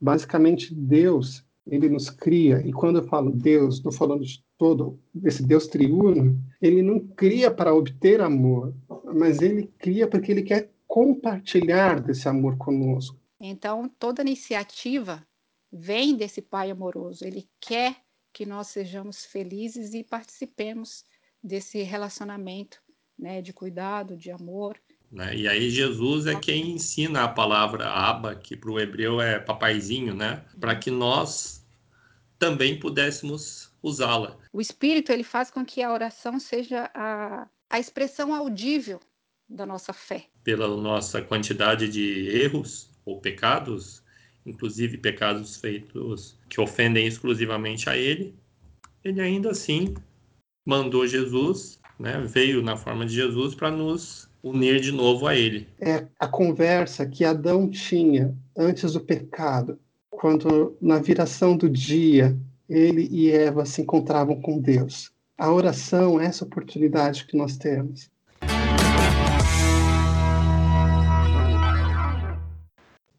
Basicamente, Deus, ele nos cria, e quando eu falo Deus, estou falando de todo esse Deus triuno, ele não cria para obter amor, mas ele cria porque ele quer compartilhar desse amor conosco. Então, toda iniciativa vem desse Pai amoroso. Ele quer que nós sejamos felizes e participemos desse relacionamento né, de cuidado, de amor. Né? E aí Jesus é quem ensina a palavra aba, que para o hebreu é papaizinho, né? Para que nós também pudéssemos usá-la. O Espírito ele faz com que a oração seja a, a expressão audível da nossa fé. Pela nossa quantidade de erros ou pecados, inclusive pecados feitos que ofendem exclusivamente a Ele, Ele ainda assim mandou Jesus, né, veio na forma de Jesus para nos unir de novo a Ele. É a conversa que Adão tinha antes do pecado, quando na viração do dia ele e Eva se encontravam com Deus. A oração é essa oportunidade que nós temos